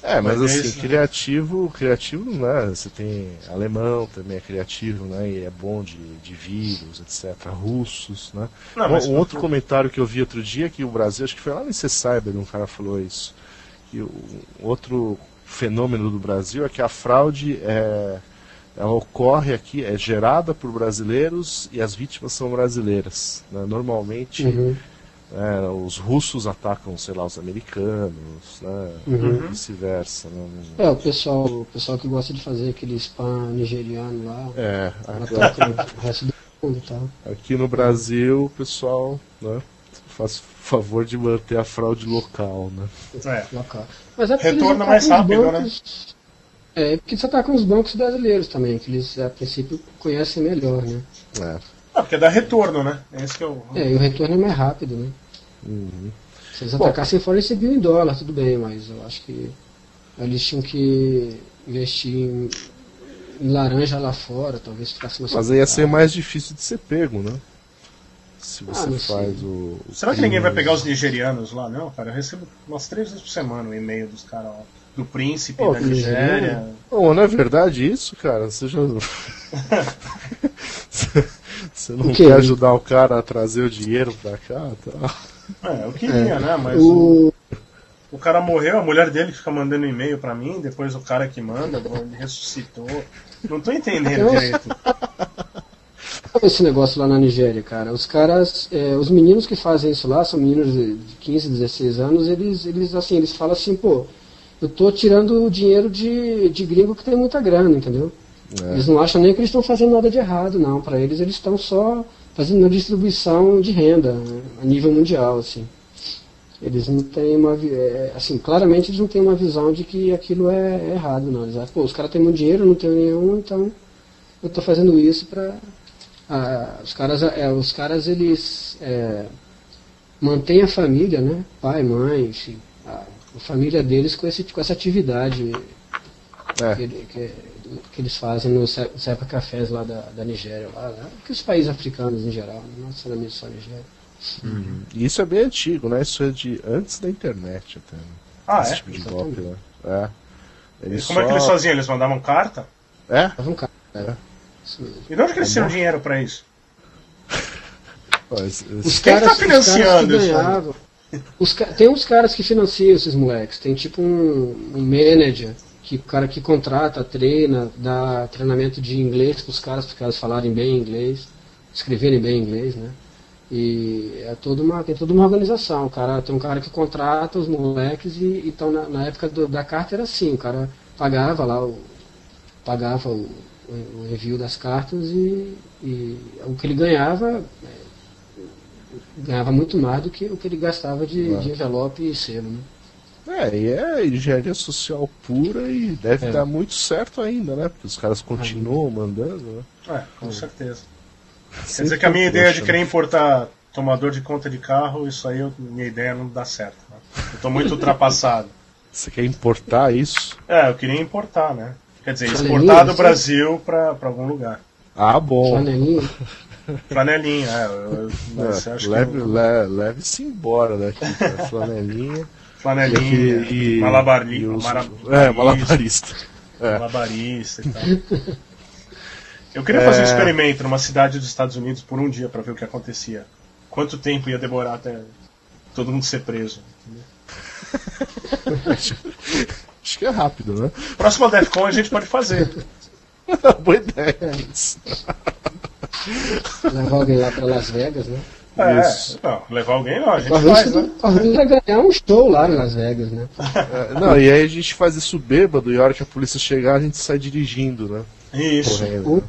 É, mas
é
assim,
isso, né?
criativo, criativo, né? Você tem alemão também é criativo, né? E é bom de, de vírus, etc. Russos, né?
Não,
um,
mas-
um outro comentário que eu vi outro dia que o Brasil, acho que foi lá no Cyber, um cara falou isso. Que o outro fenômeno do Brasil é que a fraude é, ela ocorre aqui, é gerada por brasileiros e as vítimas são brasileiras. né? Normalmente
Uhum.
né, os russos atacam, sei lá, os americanos, né?
Uhum.
e vice-versa. Né?
É, o pessoal, o pessoal que gosta de fazer aquele spam nigeriano lá,
É,
ataca o resto do mundo tal.
aqui no Brasil o pessoal né, faz favor de manter a fraude local. Né?
É.
local. Mas é
Retorna mais
atacam os
rápido, né?
É, porque eles atacam os bancos brasileiros também, que eles a princípio conhecem melhor, né?
É.
Ah, porque dá retorno, né? Esse que é o.
É, e o retorno é mais rápido, né?
Uhum.
Se eles atacassem fora, eles recebiam em dólar, tudo bem, mas eu acho que eles tinham que investir em, em laranja lá fora, talvez ficasse mais
Mas aí ia ser mais difícil de ser pego, né? Se você
Ah, não sei.
faz o. o
Será que ninguém vai pegar os nigerianos lá? Não, cara. Eu recebo umas três vezes por semana o e-mail dos caras lá. Do príncipe
Pô,
da Nigéria.
Pô, não é verdade isso, cara? Você já. *laughs* Você não quer ajudar o cara a trazer o dinheiro pra cá? Tá?
É, eu queria, né? Mas o...
O,
o cara morreu, a mulher dele fica mandando e-mail pra mim, depois o cara que manda, ele ressuscitou. Não tô entendendo direito.
Olha esse negócio lá na Nigéria, cara. Os caras, é, os meninos que fazem isso lá, são meninos de de 15, 16 anos, eles, eles assim, eles falam assim, pô, eu tô tirando dinheiro de, de gringo que tem muita grana, entendeu?
É.
Eles não acham nem que eles estão fazendo nada de errado, não. Para eles, eles estão só fazendo uma distribuição de renda né, a nível mundial, assim. Eles não têm uma, vi- é, assim, claramente eles não têm uma visão de que aquilo é, é errado, não. Eles acham, pô, os caras têm muito dinheiro, não tenho nenhum, então eu tô fazendo isso para os caras, é, os caras eles é, mantêm a família, né? Pai, mãe, enfim, a, família deles com, esse, com essa atividade
É.
que, que- que eles fazem nos Cepa Cafés lá da, da Nigéria, lá, né? que os países africanos em geral, né? não necessariamente só a Nigéria.
E isso é bem antigo, né? Isso é de antes da internet até. Né?
Ah,
Esse
é?
tipo de
Exatamente.
golpe, né? É. Eles
Como é que eles
só-
faziam? Eles mandavam carta?
É?
Tava um cara.
É.
Isso mesmo.
E de onde que eles tiram dinheiro pra isso? *laughs*
Os
Quem
caras,
tá financiando
os caras que
isso
ganhavam. Os tem uns caras que financiam esses moleques. Tem tipo um, um manager, que o cara que contrata, treina, dá treinamento de inglês para os caras, para os caras falarem bem inglês, escreverem bem inglês, né? E é toda uma, tem toda uma organização. O cara, tem um cara que contrata os moleques e então na, na época do- da carta era assim, o cara pagava lá o, pagava o, o envio das cartas e, e o que ele ganhava ganhava muito mais do que o que ele gastava de,
Ah.
de envelope e selo. Né?
É, e é engenharia social pura e deve
É.
dar muito certo ainda, né? Porque os caras continuam mandando, né?
É, com certeza. Quer
Sempre
dizer que a minha ideia de querer importar tomador de conta de carro, isso aí, eu- minha ideia não dá certo. Né? Eu tô muito *laughs* ultrapassado.
Você quer importar isso?
É, eu queria importar, né? Quer dizer, exportar do? Brasil pra algum lugar.
Ah, bom. *laughs*
Flanelinha.
É. eu- mas
É,
acho
leve,
que eu-
le- Leve-se embora daqui, cara. Flanelinha.
flanelinha,
e- e os-
mara-
É, malabarista. É.
malabarista e tal. Eu queria fazer um experimento numa cidade dos Estados Unidos por um dia pra ver o que acontecia. Quanto tempo ia demorar até todo mundo ser preso. *laughs*
Acho que é rápido, né?
Próxima DEFCON a gente pode fazer. *laughs*
Boa ideia.
É.
Isso.
Levar alguém lá para Las Vegas, né?
É,
Isso.
não, levar alguém não, a gente
Talvez
faz, né?
talvez vai ganhar um show lá em Las Vegas, né?
É, não, e aí a gente faz isso bêbado e a hora que a polícia chegar a gente sai dirigindo, né?
Isso.
Correndo.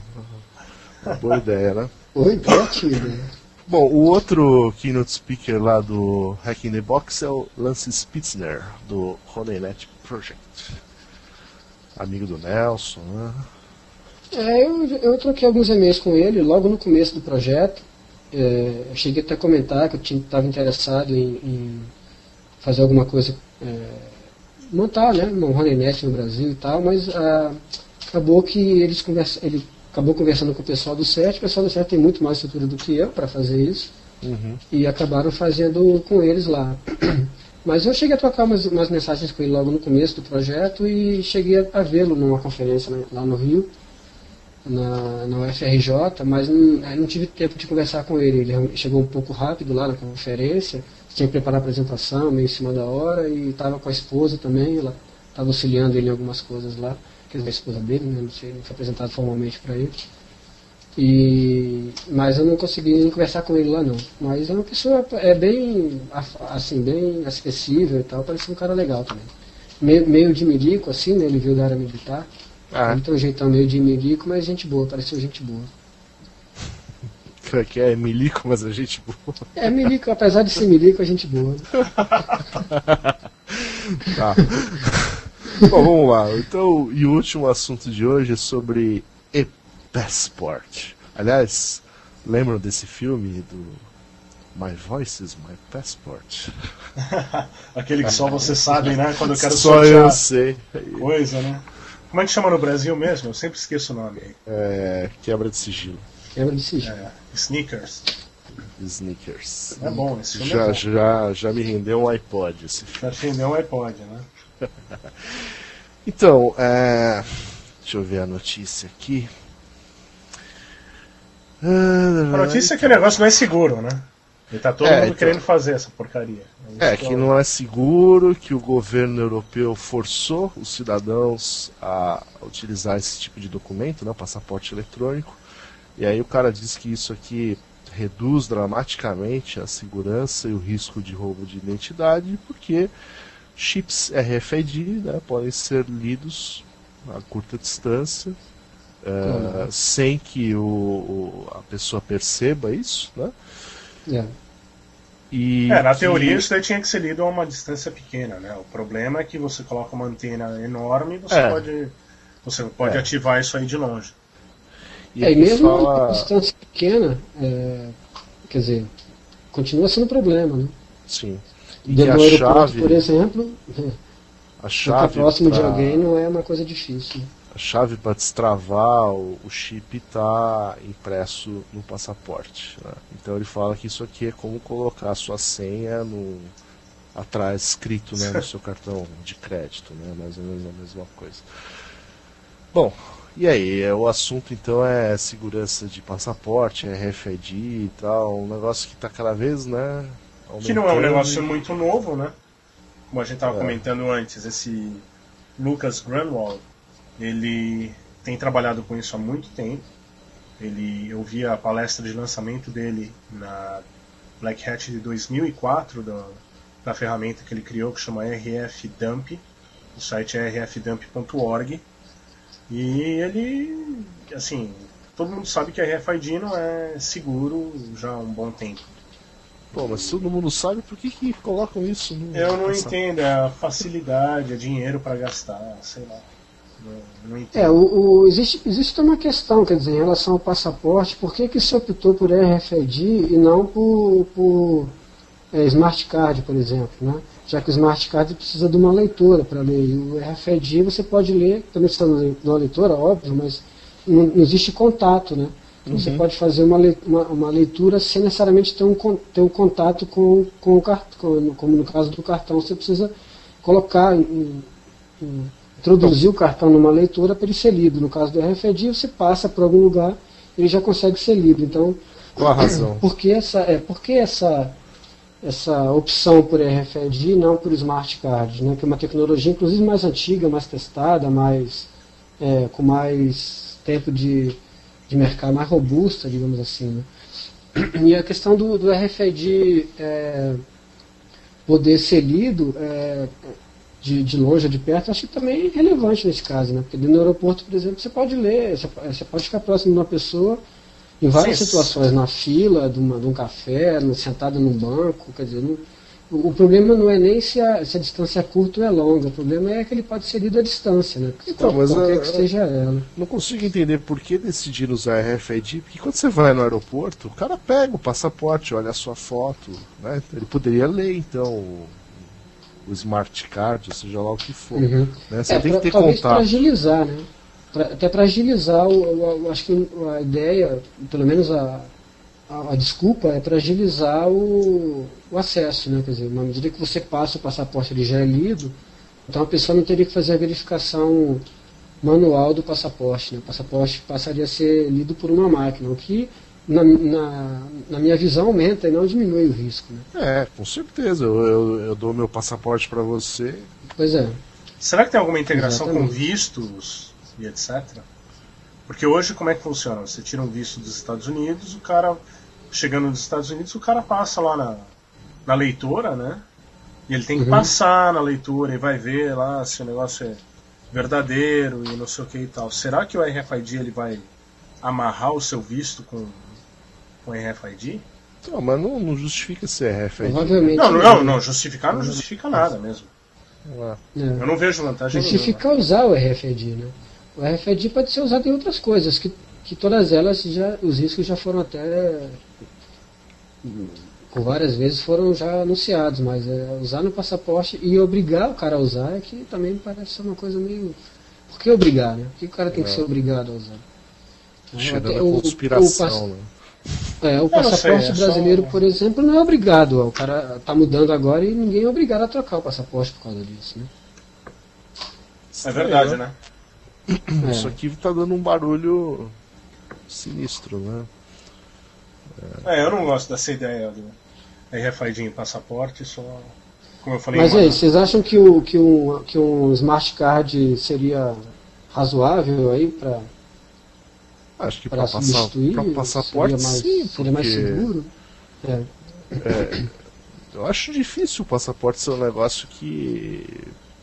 Boa ideia, né?
Oi, criativo. né?
Bom, o outro keynote speaker lá do Hack in the Box é o Lance Spitzner, do HoneyNet Project. Amigo do Nelson, né?
É, eu, eu troquei alguns e-mails com ele logo no começo do projeto. É, eu cheguei até a comentar que eu estava interessado em, em fazer alguma coisa, é, montar né, uma RoneNet no Brasil e tal, mas ah, acabou que eles conversa, ele acabou conversando com o pessoal do SET, o pessoal do SET tem muito mais estrutura do que eu para fazer isso, e acabaram fazendo com eles lá. *clears throat* Mas eu cheguei a trocar umas, umas mensagens com ele logo no começo do projeto e cheguei a, a vê-lo numa conferência né, lá no Rio na, na UFRJ, mas não, aí não tive tempo de conversar com ele. Ele chegou um pouco rápido lá na conferência, tinha que preparar a apresentação, meio em cima da hora, e estava com a esposa também, ela estava auxiliando ele em algumas coisas lá, quer dizer, a esposa dele, né, não sei, não foi apresentado formalmente para ele. E, mas eu não consegui conversar com ele lá não. Mas é uma pessoa é bem assim, bem acessível e tal, parece um cara legal também. Meio, meio de milico, assim, né? Ele veio da área militar.
Ah,
Ele tem um jeitão meio de milico, mas gente boa, pareceu gente boa.
que *laughs* que é milico, mas a gente boa.
É milico, apesar de ser milico, é gente boa. *laughs*
Tá. Bom, vamos lá. Então, e o último assunto de hoje é sobre e-passport. Aliás, lembram desse filme do My Voice is My Passport? *laughs*
Aquele que só você sabe, né? Quando eu quero
Só eu sei.
coisa, né? Como é que chama no Brasil mesmo? Eu sempre esqueço o nome.
É, quebra de sigilo.
Quebra de sigilo.
É, sneakers.
Sneakers.
É bom, esse filme
Já,
é bom.
já, já me rendeu um iPod esse filme.
Já atendeu um iPod, né? *laughs*
Então, é... deixa eu ver a notícia aqui.
A notícia é que o negócio não é seguro, né? E tá todo
É,
mundo
então.
querendo fazer essa porcaria.
É, que não é seguro, que o governo europeu forçou os cidadãos a utilizar esse tipo de documento, né, passaporte eletrônico. E aí o cara diz que isso aqui reduz dramaticamente a segurança e o risco de roubo de identidade, porque chips RFID né, podem ser lidos a curta distância, eh, sem que o, o- a pessoa perceba isso, né?
É.
E
É, na
que-
teoria isso daí tinha que ser lido a uma distância pequena, né? O problema é que você coloca uma antena enorme e você
É.
pode. Você pode
É.
ativar isso aí de longe.
E
É, e mesmo
fala-
a distância pequena, é, quer dizer, continua sendo problema, né?
Sim. E que
do aeroporto,
chave,
por exemplo,
a
estar
chave
próximo de
pra-
alguém não é uma coisa difícil.
Chave para destravar o, o chip está impresso no passaporte. né? Então ele fala que isso aqui é como colocar a sua senha no atrás escrito né, no seu cartão de crédito, né? Mais ou menos a mesma coisa. Bom, e aí, é, o assunto então é segurança de passaporte, é RFID e tal, um negócio que está cada vez, né?
Que não é um negócio
e-
muito novo, né? Como a gente estava
É.
comentando antes, esse Lucas Grunwald, ele tem trabalhado com isso há muito tempo. Ele, eu vi a palestra de lançamento dele na Black Hat de 2004, da, da ferramenta que ele criou, que chama RF Dump. O site é rfdump.org. E ele, assim, todo mundo sabe que a RFID não é seguro já há um bom tempo.
Pô, mas todo mundo sabe por que, que colocam isso no
Eu não entendo, é a facilidade, é dinheiro pra gastar, sei lá. Não, não entendo.
É, o, o- existe, existe uma questão, quer dizer, em relação ao passaporte, por que, que se optou por RFID e não por, por é, Smart Card, por exemplo, né? Já que o Smart Card precisa de uma leitora para ler. E o RFID você pode ler, também precisa de uma leitora, óbvio, mas não, não existe contato, né? Você pode fazer uma, uma, uma leitura sem necessariamente ter um, ter um contato com, com o cartão, como no caso do cartão, você precisa colocar em- em- introduzir o cartão numa leitura para ele ser lido. No caso do RFID, você passa por algum lugar, ele já consegue ser lido. Então,
Qual a razão?
por que essa, é, por que essa, essa opção por RFID e não por Smart Card? Né? Que é uma tecnologia, inclusive, mais antiga, mais testada, mais, é, com mais tempo de, de mercado, mais robusta, digamos assim. Né? E a questão do, do RFID é, poder ser lido é, de, de longe ou de perto, acho que também é relevante nesse caso, né? Porque dentro do aeroporto, por exemplo, você pode ler, você, pode ficar próximo de uma pessoa em várias
Sim.
situações, na fila de, uma, de um café, no- sentado num banco, quer dizer, não- o, o problema não é nem se a, se a distância é curta ou é longa, o problema é que ele pode ser lido à distância, né?
Então, mas,
qualquer
é-
que seja ela.
Não consigo entender por que decidiram usar RFID, porque quando você vai no aeroporto, o cara pega o passaporte, olha a sua foto, né? Ele poderia ler então o, smart card, ou seja lá o que for.
Uhum.
né? Você
É,
tem
pra-
que ter
para
contato.
agilizar, né? Pra- até para agilizar, o- acho que a ideia, pelo menos a, a, a desculpa, é para agilizar o, o acesso, né? Quer dizer, na medida que você passa o passaporte ele já é lido, então a pessoa não teria que fazer a verificação manual do passaporte, né? O passaporte passaria a ser lido por uma máquina, o que na, na, na minha visão aumenta e não diminui o risco, né?
É, com certeza. Eu, eu, eu dou meu passaporte para você.
Pois é.
Será que tem alguma integração com
Exatamente.
vistos e etc? Porque hoje como é que funciona? Você tira um visto dos Estados Unidos, o cara chegando nos Estados Unidos, o cara passa lá na, na leitora, né? E ele tem que
Uhum.
passar na leitura e vai ver lá se o negócio é verdadeiro e não sei o que e tal. Será que o RFID ele vai amarrar o seu visto com com RFID?
Não, mas não, não justifica ser RFID.
Provavelmente.
Não, não, não, não, justificar não justifica nada mesmo.
Né?
Eu não vejo vantagem nenhuma.
Justificar usar o RFID, né? O RFID pode ser usado em outras coisas, que, que todas elas já, os riscos já foram até por várias vezes foram já anunciados, mas é, usar no passaporte e obrigar o cara a usar é que também me parece ser uma coisa meio. Por que obrigar, né? Por que o cara tem que ser obrigado a usar?
cheirando
Até
a
o- o
conspiração,
pass-
né?
É, o passaporte
é só-
brasileiro, por exemplo, não é obrigado. O cara tá mudando agora e ninguém é obrigado a trocar o passaporte por causa disso, né?
É verdade, né?
É.
Isso aqui tá dando um barulho sinistro, né?
É, eu não gosto dessa ideia do RFID em passaporte, só. Como eu falei
Mas aí,
Manaus.
vocês acham que, o, que, um, que um smart card seria razoável aí para
Acho que
para
pra, passar, passaporte,
seria mais,
sim,
seria mais
porque
seguro? É.
eu acho difícil o passaporte ser um negócio que,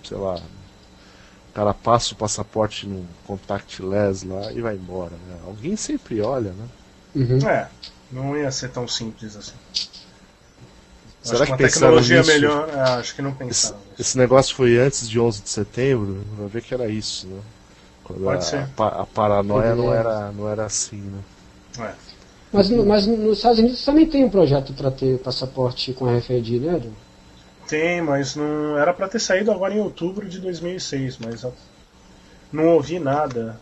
sei lá, o cara passa o passaporte num contactless lá e vai embora, né? Alguém sempre olha, né?
Uhum.
É, não ia ser tão simples assim.
Será
acho
que
uma
pensaram
tecnologia
nisso?
melhor. é, acho que não
Esse,
pensaram. nisso.
esse negócio foi antes de 11 de setembro, vai ver que era isso, né?
Pode
a,
ser.
a a paranoia não era, não era assim, né?
É.
Mas, mas nos Estados Unidos também tem um projeto para ter passaporte com RFID, né? Edu?
Tem, mas não era pra ter saído agora em outubro de 2006, mas não ouvi nada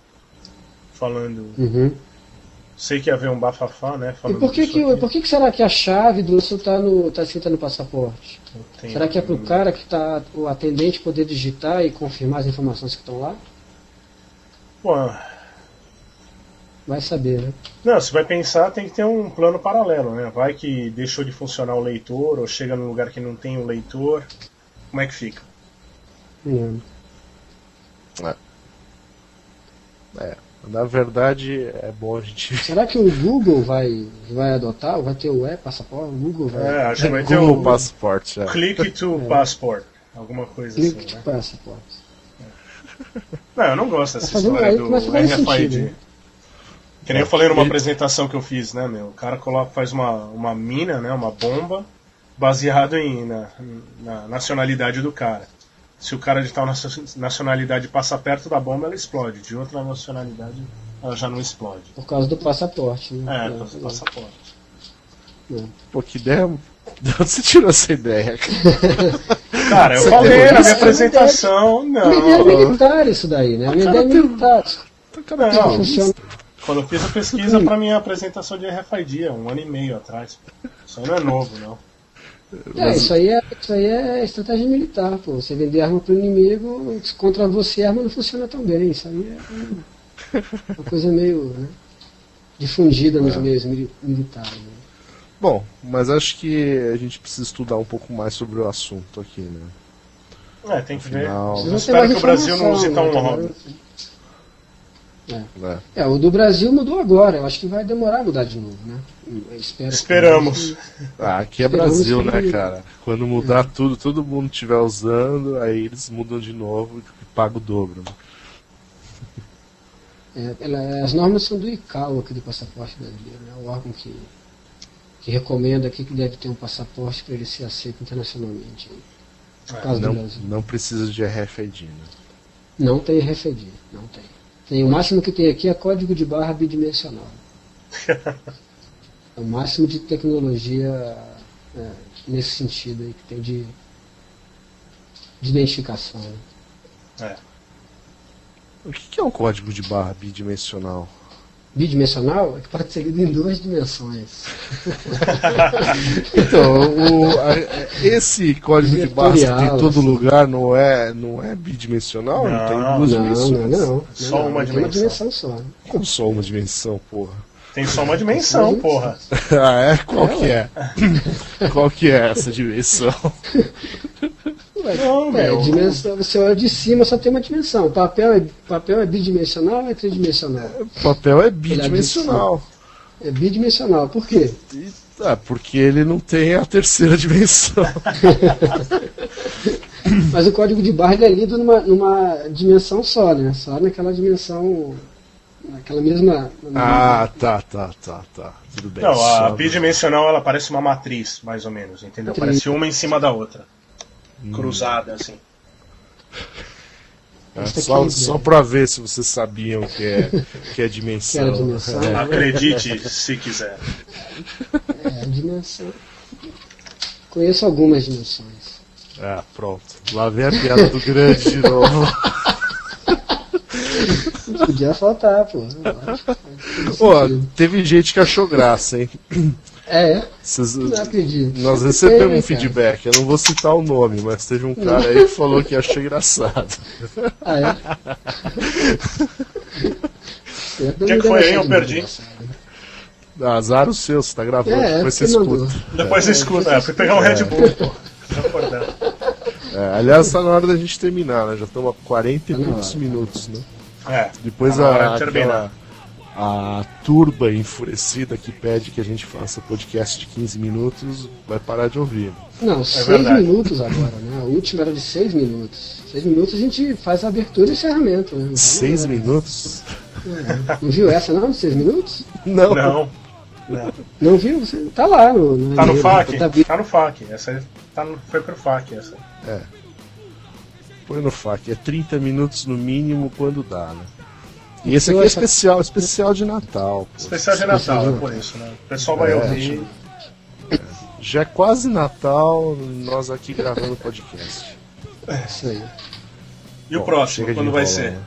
falando.
Uhum.
Sei que ia haver um bafafá, né?
E por que, que, por que, que será que a chave do isso está tá escrita no passaporte? Será que é para o cara que está, o atendente, poder digitar e confirmar as informações que estão lá?
Pô,
Vai saber, né?
Não, se vai pensar, tem que ter um plano paralelo, né? Vai que deixou de funcionar o leitor, ou chega num lugar que não tem o leitor. Como é que fica?
Hum.
É, na verdade é bom a gente.
Será que o Google vai, vai adotar? Vai ter o e-passaporte? O Google vai.
É, acho que vai *laughs* ter
Google
o
Passport, é.
Click to Passport. Alguma coisa
Click
assim,
to
né?
passport.
Não, eu não gosto dessa
Tá
história do
fazer
RFID. Que nem eu falei numa apresentação que eu fiz, né, meu? O cara coloca, faz uma, uma mina, né, uma bomba, baseado em, na, na nacionalidade do cara. Se o cara de tal nacio- nacionalidade passa perto da bomba, ela explode. De outra nacionalidade, ela já não explode.
Por causa do passaporte, né?
É,
É,
passa- passaporte.
Pô, que ideia. *laughs* De onde você tirou essa ideia? *laughs* cara?
Eu falei na
isso?
minha apresentação,
A minha ideia é
não.
militar isso daí, né? A minha ideia é militar.
Tá
Não. Quando eu fiz a pesquisa pra minha apresentação de RFID, há um ano e meio atrás. Isso aí não é novo, não.
É, isso aí é, isso aí é estratégia militar, pô. Você vender arma pro inimigo, contra você a arma não funciona tão bem. Isso aí é uma coisa meio né, difundida nos meios mili- militares. Né?
Bom, mas acho que a gente precisa estudar um pouco mais sobre o assunto aqui, né?
É, tem que ver.
Final.
Eu
Precisa ter
espero que o Brasil não use tão
né,
logo.
cara?
né?
É, o do Brasil mudou agora. Eu acho que vai demorar a mudar de novo, né? Espero que-
Esperamos.
Ah, aqui é
Esperamos
Brasil,
que-
né, cara? Quando mudar tudo, todo mundo estiver usando, aí eles mudam de novo e pagam o dobro. Né?
É, ela- as normas são do ICAO aqui do passaporte brasileiro, né? o órgão que, que recomenda aqui que deve ter um passaporte para ele ser aceito internacionalmente. No caso
Não, não precisa de RFID, né?
Não tem RFID, não tem. Tem o máximo que tem aqui é código de barra bidimensional. *laughs* é o máximo de tecnologia é, nesse sentido aí que tem de, de identificação. né?
É.
O que é um código de barra bidimensional?
Bidimensional é que pode ser lido em duas dimensões. *laughs*
Então, o- a- esse código de barra que tem todo
assim.
lugar não é, não é bidimensional? Não, tem
Não,
duas
Não, não,
dimensões?
não.
Só
não,
uma
tem uma
dimensão.
dimensão só.
Como só uma dimensão, porra?
Tem só uma dimensão, porra. *laughs*
ah, é? Qual que é? Qual que é essa dimensão? *laughs*
Ué,
Não,
é,
meu.
dimensão, você olha de cima só tem uma dimensão. Papel é, papel é bidimensional ou é tridimensional?
Papel é bidimensional.
É bidimensional. Por quê?
Ah, porque ele não tem a terceira dimensão. *laughs*
Mas o código de barra é lido numa, numa dimensão só, né? Só naquela dimensão. Naquela mesma.
Ah, tá, tá, tá, tá. Tudo bem.
Não, a bidimensional ela parece uma matriz, mais ou menos, entendeu?
Matriz.
Parece uma em cima da outra. Cruzada, assim.
É, só, só
né?
pra ver se vocês sabiam que é, que é dimensão.
Que era dimensão.
É.
Acredite se quiser.
É, dimensão. Conheço algumas dimensões.
Ah, pronto. Lá vem a piada do grande de novo.
Podia faltar, pô.
Pô, teve gente que achou graça, hein?
É,
Vocês-
não acredito.
nós recebemos um
cara.
feedback, eu não vou citar o nome, mas teve um cara aí que falou que achou engraçado.
Ah, é? *laughs* Eu
que que foi, hein? Eu perdi.
Ah, Azar o seu, você tá gravando,
É,
depois você
mandou.
escuta.
Depois você escuta. É, fui pegar um Red Bull, pô.
É, aliás, tá na hora da gente terminar, né? Já estamos a 40 e
Tá
poucos minutos, né?
É.
Depois
Tá
a,
de terminar.
aquela, a turba enfurecida que pede que a gente faça podcast de 15 minutos vai parar de ouvir.
Não, seis
verdade.
minutos agora, né? A última era de seis minutos. Seis minutos a gente faz a abertura e encerramento, né? Não,
Seis minutos?
não viu essa não, de seis minutos?
Não.
Não.
Não viu? Você tá lá no. no
Tá no FAQ?
tá vi-
Tá no FAQ. Essa tá no, foi pro FAQ. Essa.
Põe no FAQ, é 30 minutos no mínimo quando dá, né? E esse aqui é especial, especial de Natal. pô.
Especial de Natal, é por isso, né? O pessoal vai
É,
ouvir.
Já é quase Natal, nós aqui gravando podcast.
Isso aí.
E o
Bom,
próximo,
chega de
quando vai ser?
né?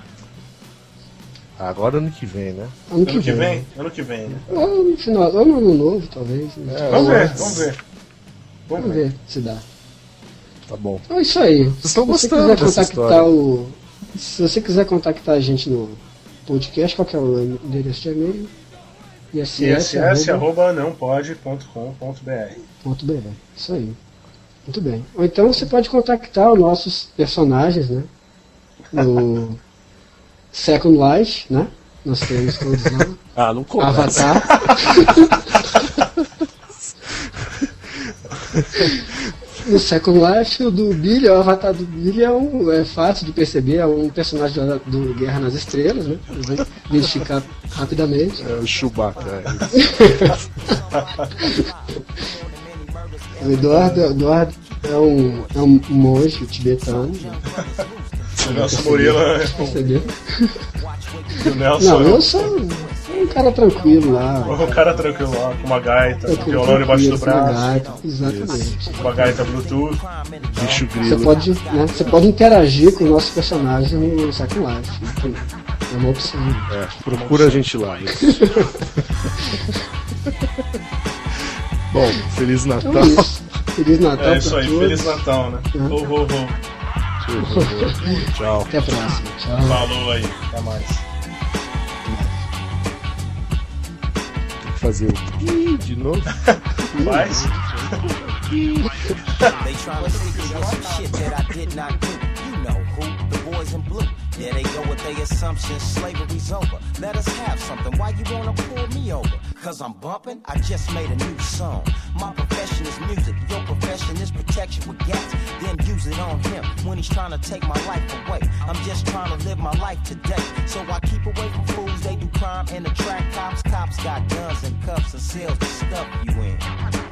Agora ano que vem, né?
Ano que,
Ano que
vem.
vem? Ano que vem, né?
Ou no final, ou no ano novo, talvez. né?
É,
Vamos
ou
ver, vamos ver. Vamos
Vamos
ver.
ver se dá.
Tá bom.
Então é isso aí.
Vocês estão
se você
gostando
quiser contactar
história.
o. Se você quiser contactar a gente no podcast, qual que é o endereço de e-mail? ISS.
ISS
arroba-
arroba não pode.com.br.
ponto BR. Isso aí. Muito bem. Ou então você pode contactar os nossos personagens, né? No *laughs* Second Life, né? Nós temos todos lá. *laughs*
Ah, não começa.
Avatar. *laughs* No Second Life, o do Billy, o avatar do Billy é, um, é fácil de perceber, é um personagem do, do Guerra nas Estrelas, né? Identificar rapidamente.
É o Chewbacca. é. *laughs*
O Eduardo, Eduardo é, um, é um monge tibetano, né?
O Nelson Murilo
percebeu?
e *laughs* o Nelson.
Não, eu sou um, um cara tranquilo lá.
O cara tranquilo lá, com uma gaita, com violão debaixo do
com uma
braço,
gaita, Exatamente.
com uma gaita Bluetooth.
Bicho
Você
grilo.
pode, né, você pode interagir com o nosso personagem no Second Life. É uma opção.
É, procura a gente lá. isso. *laughs* Bom, Feliz Natal.
Então é isso. Feliz Natal
É isso aí,
todos.
Feliz Natal, né?
Uhum.
Ho, ho, ho.
Tchau.
Até a próxima. Tchau.
Falou aí, até mais.
Fazer o pi de novo.
Faz?
They tryna figure out some shit that I did not do. You know who? The boys in blue. There they go with their assumptions. Slavery's over. Let us have something. Why you wanna pull me over? Cause I'm bumping? I just made a new song. My profession is music. Your profession is protection with gas. Then use it on him when he's trying to take my life away. I'm just trying to live my life today. So I keep away from fools. They do crime and attract cops. Cops got guns and cuffs and cells to stuff you in.